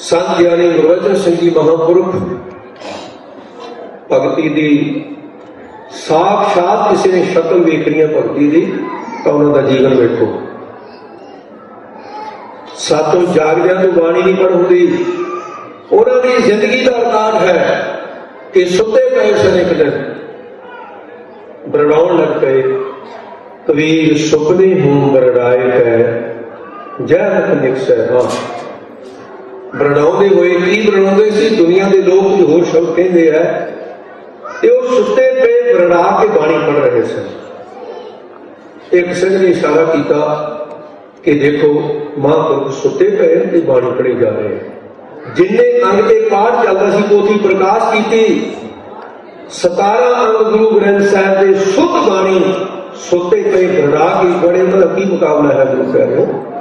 ਸੰਤ ਗਿਆਨੀ ਗੁਰਬਚਨ ਸਿੰਘ ਜੀ ਮਹਾਂਪੁਰਖ ਭਗਤੀ ਦੀ ਸਾਖਸ਼ਾਤ ਕਿਸੇ ਨੇ ਸ਼ਕਲ ਵੇਖਣੀ ਹੈ ਭਗਤੀ ਦੀ ਤਾਂ ਉਹਨਾਂ ਦਾ ਜੀਵਨ ਵੇਖੋ ਸਾਤੋਂ ਜਾਗਦਿਆਂ ਤੋਂ ਬਾਣੀ ਨਹੀਂ ਪੜ੍ਹਦੀ ਉਹਨਾਂ ਦੀ ਜ਼ਿੰਦਗੀ ਦਾ ਰਿਕਾਰਡ ਹੈ ਕਿ ਸੁੱਤੇ ਪਏ ਸਨ ਇੱਕ ਦਿਨ ਬਰੜਾਉਣ ਲੱਗ ਪਏ ਕਬੀਰ ਸੁਪਨੇ ਹੂੰ ਬਰੜਾਏ ਕੈ ਜੈ ਮਤ ਨਿਕਸੈ ਹਾਂ ਬਰੜਾਉਂਦੇ ਹੋਏ ਕੀ ਬਰੜਾਉਂਦੇ ਸੀ? ਦੁਨੀਆ ਦੇ ਲੋਕ ਜੋ ਹੋਰ ਸ਼ਬਦ ਕਹਿੰਦੇ ਆ, ਤੇ ਉਹ ਸੁੱਤੇ ਪਏ ਬਰੜਾ ਕੇ ਬਾਣੀ ਪੜ ਰਹੇ ਸਨ। ਇੱਕ ਸਿੰਘ ਨੇ ਇਸ਼ਾਰਾ ਕੀਤਾ ਕਿ ਦੇਖੋ, ਮਹਾਂਪੁਰਖ ਸੁੱਤੇ ਪਏ ਤੇ ਬਾਣੀ ਪੜੀ ਜਾ ਰਹੇ ਜਿੰਨੇ ਅੰਗ ਤੇ ਪਾਠ ਚੱਲਦਾ ਸੀ, ਪੋਥੀ ਪ੍ਰਕਾਸ਼ ਕੀਤੀ। 17 ਅੰਗ ਗੁਰੂ ਗ੍ਰੰਥ ਸਾਹਿਬ ਦੇ ਸੁੱਧ ਬਾਣੀ ਸੁੱਤੇ ਪਏ ਬਰੜਾ ਕੇ ਬੜੇ ਮਤਲਬ ਕੀ ਮੁਕਾਬਲਾ ਹੈ ਗੁਰੂ ਪਿਆਰਿਓ